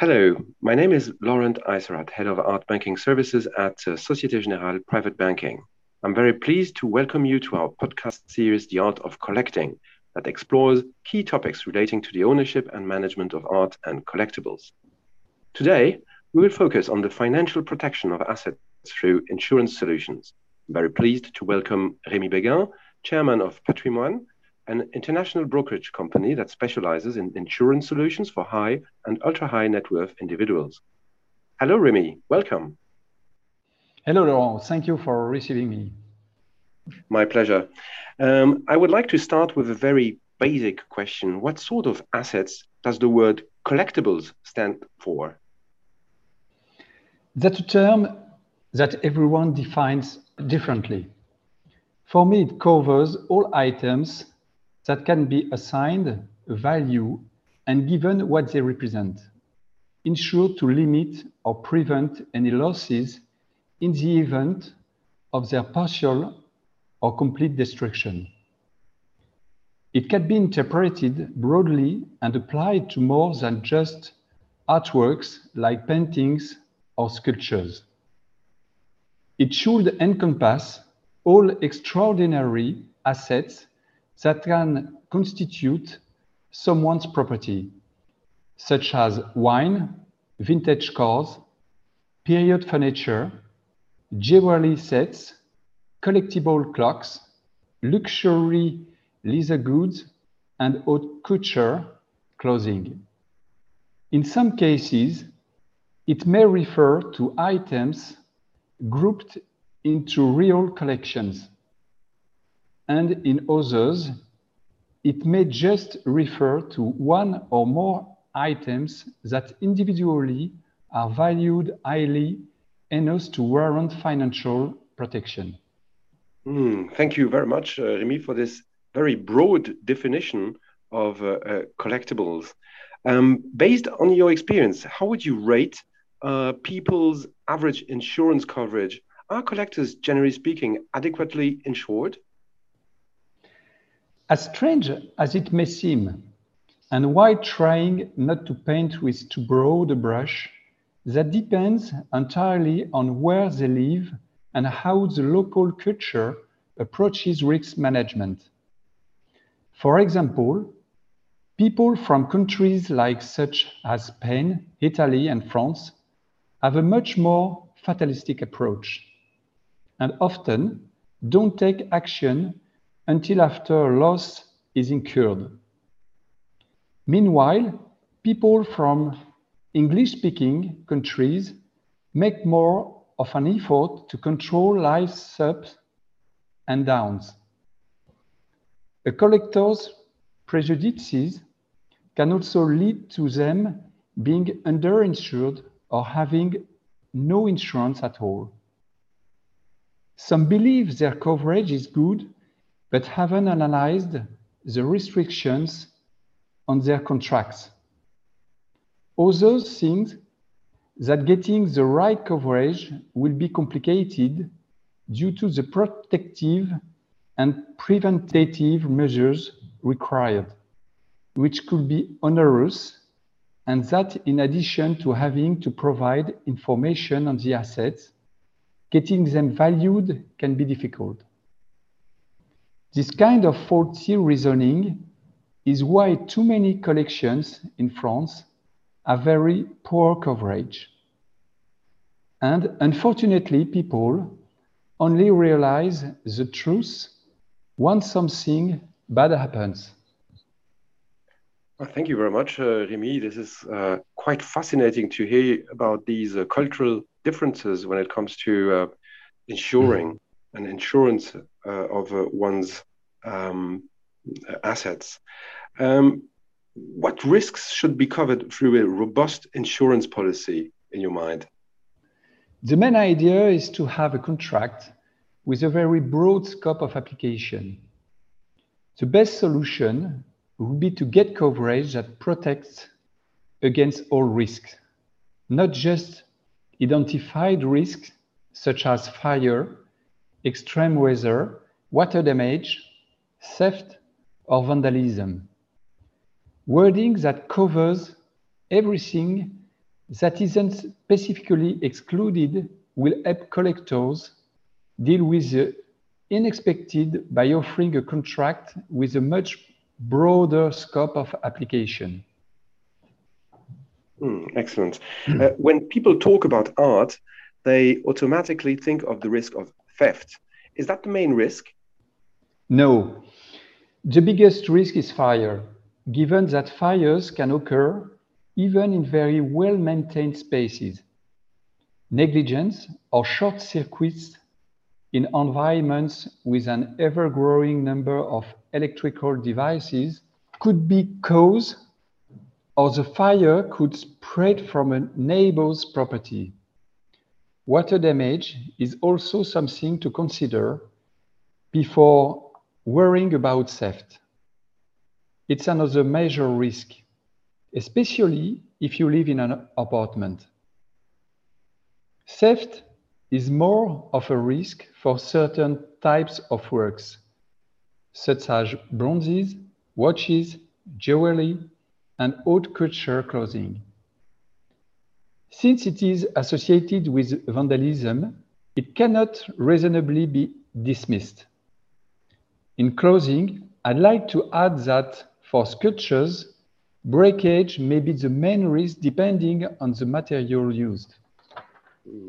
Hello, my name is Laurent Issaurat, Head of Art Banking Services at uh, Societe Generale Private Banking. I'm very pleased to welcome you to our podcast series, The Art of Collecting, that explores key topics relating to the ownership and management of art and collectibles. Today, we will focus on the financial protection of assets through insurance solutions. I'm very pleased to welcome Rémi Béguin, Chairman of Patrimoine, an international brokerage company that specializes in insurance solutions for high and ultra high net worth individuals. Hello, Remy. Welcome. Hello, Laurent. Thank you for receiving me. My pleasure. Um, I would like to start with a very basic question. What sort of assets does the word collectibles stand for? That's a term that everyone defines differently. For me, it covers all items that can be assigned a value and given what they represent, insured to limit or prevent any losses in the event of their partial or complete destruction. It can be interpreted broadly and applied to more than just artworks like paintings or sculptures. It should encompass all extraordinary assets that can constitute someone's property, such as wine, vintage cars, period furniture, jewelry sets, collectible clocks, luxury leather goods, and haute couture clothing. In some cases, it may refer to items grouped into real collections and in others, it may just refer to one or more items that individually are valued highly enough to warrant financial protection. Mm, thank you very much, uh, Remy, for this very broad definition of uh, uh, collectibles. Um, based on your experience, how would you rate uh, people's average insurance coverage? Are collectors, generally speaking, adequately insured? As strange as it may seem, and while trying not to paint with too broad a brush, that depends entirely on where they live and how the local culture approaches risk management. For example, people from countries like such as Spain, Italy, and France have a much more fatalistic approach and often don't take action until after loss is incurred. Meanwhile, people from English-speaking countries make more of an effort to control life's ups and downs. A collector's prejudices can also lead to them being underinsured or having no insurance at all. Some believe their coverage is good but haven't analyzed the restrictions on their contracts. Others think that getting the right coverage will be complicated due to the protective and preventative measures required, which could be onerous, and that in addition to having to provide information on the assets, getting them valued can be difficult. This kind of faulty reasoning is why too many collections in France have very poor coverage. And unfortunately, people only realize the truth once something bad happens. Well, thank you very much, uh, Remy. This is uh, quite fascinating to hear about these uh, cultural differences when it comes to uh, and insurance uh, of uh, one's um, assets. Um, what risks should be covered through a robust insurance policy in your mind? The main idea is to have a contract with a very broad scope of application. The best solution would be to get coverage that protects against all risks, not just identified risks such as fire, extreme weather, water damage, theft, or vandalism. Wording that covers everything that isn't specifically excluded will help collectors deal with the unexpected by offering a contract with a much broader scope of application. Mm, excellent. Uh, when people talk about art, they automatically think of the risk of theft. Is that the main risk? No. The biggest risk is fire, given that fires can occur even in very well maintained spaces. Negligence or short circuits in environments with an ever growing number of electrical devices could be cause or the fire could spread from a neighbor's property. Water damage is also something to consider before worrying about theft. It's another major risk, especially if you live in an apartment. Theft is more of a risk for certain types of works, such as bronzes, watches, jewelry, and haute couture clothing. Since it is associated with vandalism, it cannot reasonably be dismissed. In closing, I'd like to add that for sculptures, breakage may be the main risk depending on the material used.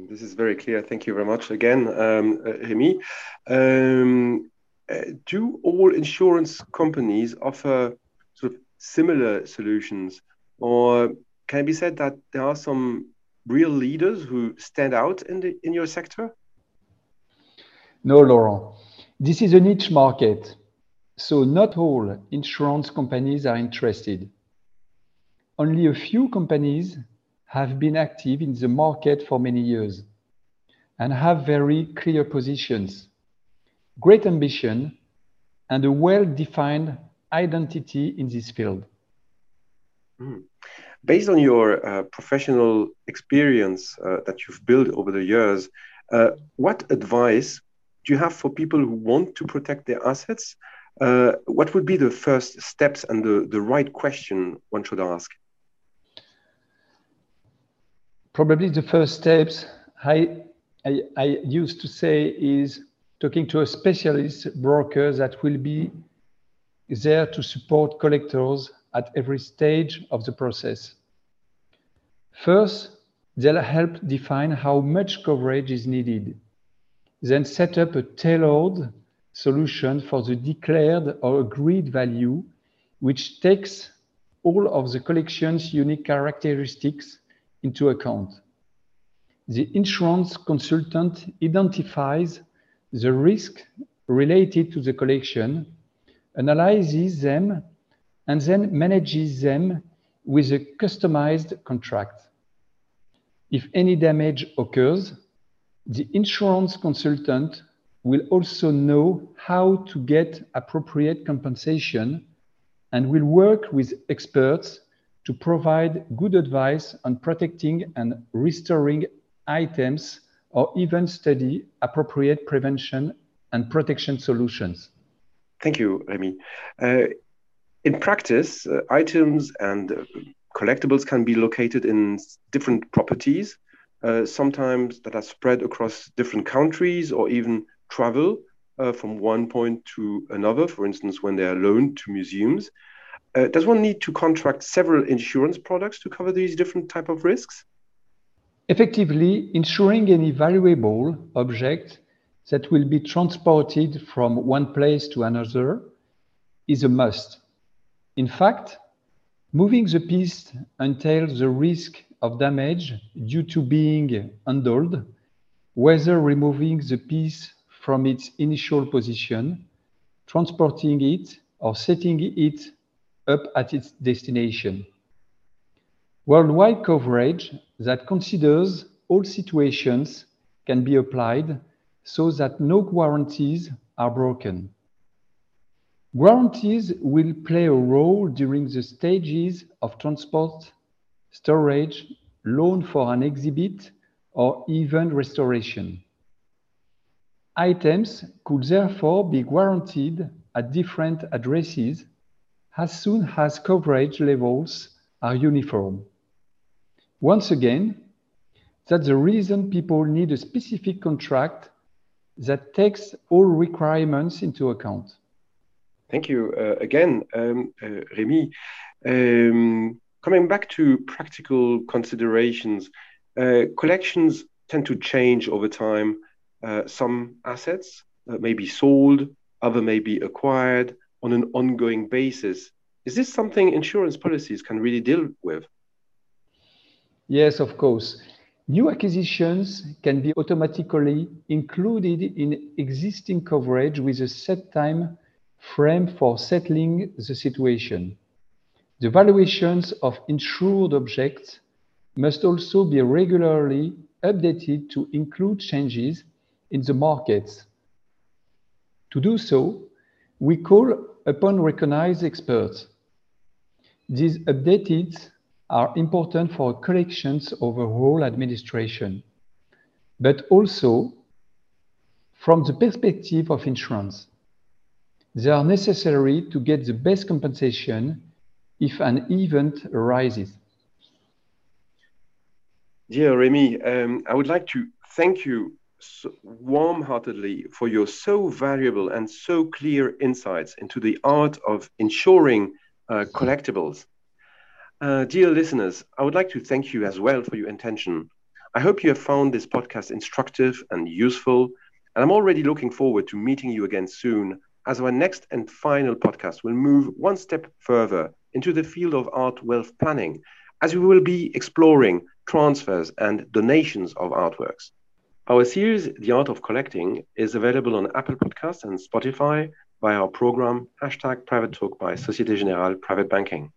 This is very clear. Thank you very much again, um, uh. Um, uh, do all insurance companies offer sort of similar solutions, or can it be said that there are some real leaders who stand out in the in your sector? No, Laurent. This is a niche market, so not all insurance companies are interested. Only a few companies have been active in the market for many years and have very clear positions, great ambition, and a well-defined identity in this field. Mm. Based on your uh, professional experience uh, that you've built over the years, uh, what advice do you have for people who want to protect their assets? Uh, what would be the first steps and the, the right question one should ask? Probably the first steps I, I, I used to say is talking to a specialist broker that will be there to support collectors at every stage of the process. First, they'll help define how much coverage is needed, then set up a tailored solution for the declared or agreed value, which takes all of the collection's unique characteristics into account. The insurance consultant identifies the risk related to the collection, analyzes them, and then manages them with a customized contract. If any damage occurs, the insurance consultant will also know how to get appropriate compensation and will work with experts to provide good advice on protecting and restoring items or even study appropriate prevention and protection solutions. Thank you, Remy. Uh, in practice, uh, items and uh, collectibles can be located in different properties, uh, sometimes that are spread across different countries or even travel uh, from one point to another, for instance, when they are loaned to museums. Uh, does one need to contract several insurance products to cover these different type of risks? Effectively, insuring any valuable object that will be transported from one place to another is a must. In fact, moving the piece entails the risk of damage due to being handled, whether removing the piece from its initial position, transporting it, or setting it up at its destination. Worldwide coverage that considers all situations can be applied so that no guarantees are broken. Guarantees will play a role during the stages of transport, storage, loan for an exhibit, or even restoration. Items could therefore be guaranteed at different addresses as soon as coverage levels are uniform. Once again, that's the reason people need a specific contract that takes all requirements into account. Thank you uh, again, um, uh, Remy. Um, coming back to practical considerations, uh, collections tend to change over time. Uh, some assets may be sold, other may be acquired on an ongoing basis. Is this something insurance policies can really deal with? Yes, of course. New acquisitions can be automatically included in existing coverage with a set time frame for settling the situation. The valuations of insured objects must also be regularly updated to include changes in the markets. To do so, we call upon recognized experts. These updates are important for collections overall administration, but also from the perspective of insurance. They are necessary to get the best compensation if an event arises. Dear Remy, um, I would like to thank you so warm-heartedly for your so valuable and so clear insights into the art of insuring uh, collectibles. Uh, dear listeners, I would like to thank you as well for your attention. I hope you have found this podcast instructive and useful, and I'm already looking forward to meeting you again soon as our next and final podcast will move one step further into the field of art wealth planning, as we will be exploring transfers and donations of artworks. Our series, The Art of Collecting, is available on Apple Podcasts and Spotify by our program, hashtag Private Talk by Societe Generale Private Banking.